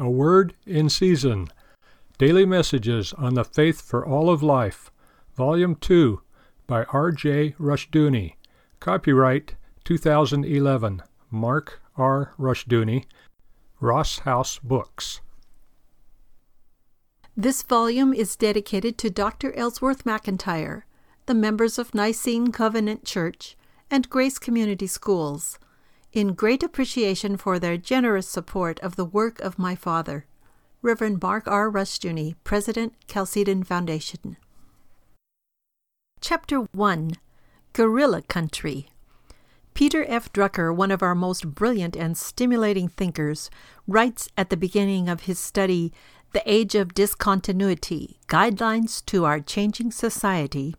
A Word in Season Daily Messages on the Faith for All of Life, Volume 2 by R. J. Rushdoony. Copyright 2011. Mark R. Rushdoony, Ross House Books. This volume is dedicated to Dr. Ellsworth McIntyre, the members of Nicene Covenant Church, and Grace Community Schools in great appreciation for their generous support of the work of my father, Reverend Mark R. Rushdoony, President, Chalcedon Foundation. Chapter 1 Guerrilla Country Peter F. Drucker, one of our most brilliant and stimulating thinkers, writes at the beginning of his study, The Age of Discontinuity Guidelines to Our Changing Society,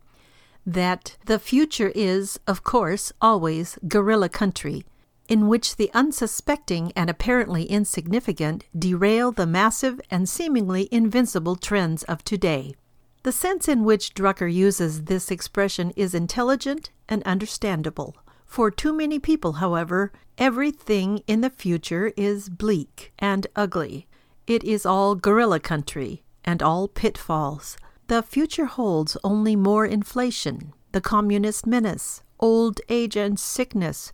that the future is, of course, always guerrilla country, in which the unsuspecting and apparently insignificant derail the massive and seemingly invincible trends of today. The sense in which Drucker uses this expression is intelligent and understandable. For too many people, however, everything in the future is bleak and ugly. It is all guerrilla country and all pitfalls. The future holds only more inflation, the communist menace, old age and sickness,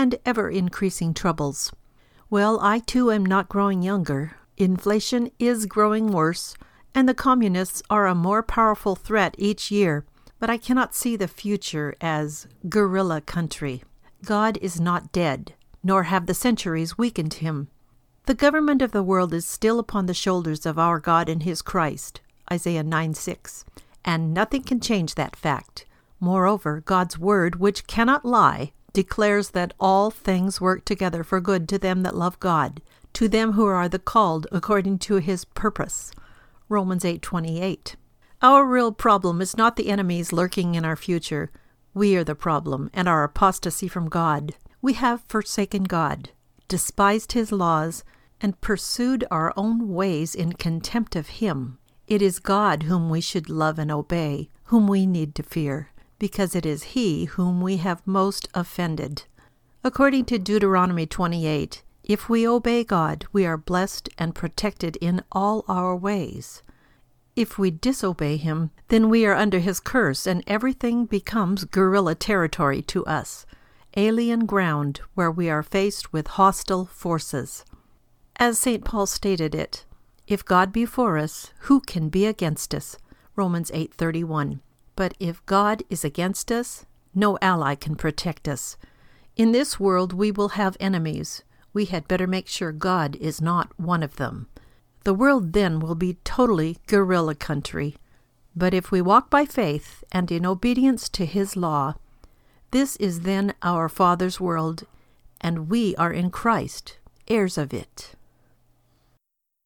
and ever increasing troubles. Well, I too am not growing younger. Inflation is growing worse, and the communists are a more powerful threat each year, but I cannot see the future as guerrilla country. God is not dead, nor have the centuries weakened him. The government of the world is still upon the shoulders of our God and his Christ, Isaiah 9 6, and nothing can change that fact. Moreover, God's word, which cannot lie, declares that all things work together for good to them that love God, to them who are the called according to his purpose. Romans 8:28. Our real problem is not the enemies lurking in our future. We are the problem and our apostasy from God. We have forsaken God, despised his laws, and pursued our own ways in contempt of him. It is God whom we should love and obey, whom we need to fear because it is he whom we have most offended. According to Deuteronomy 28, if we obey God, we are blessed and protected in all our ways. If we disobey him, then we are under his curse, and everything becomes guerrilla territory to us, alien ground where we are faced with hostile forces. As St. Paul stated it, if God be for us, who can be against us? Romans 8:31. But if God is against us, no ally can protect us. In this world we will have enemies. We had better make sure God is not one of them. The world then will be totally guerrilla country. But if we walk by faith and in obedience to His law, this is then our Father's world, and we are in Christ, heirs of it.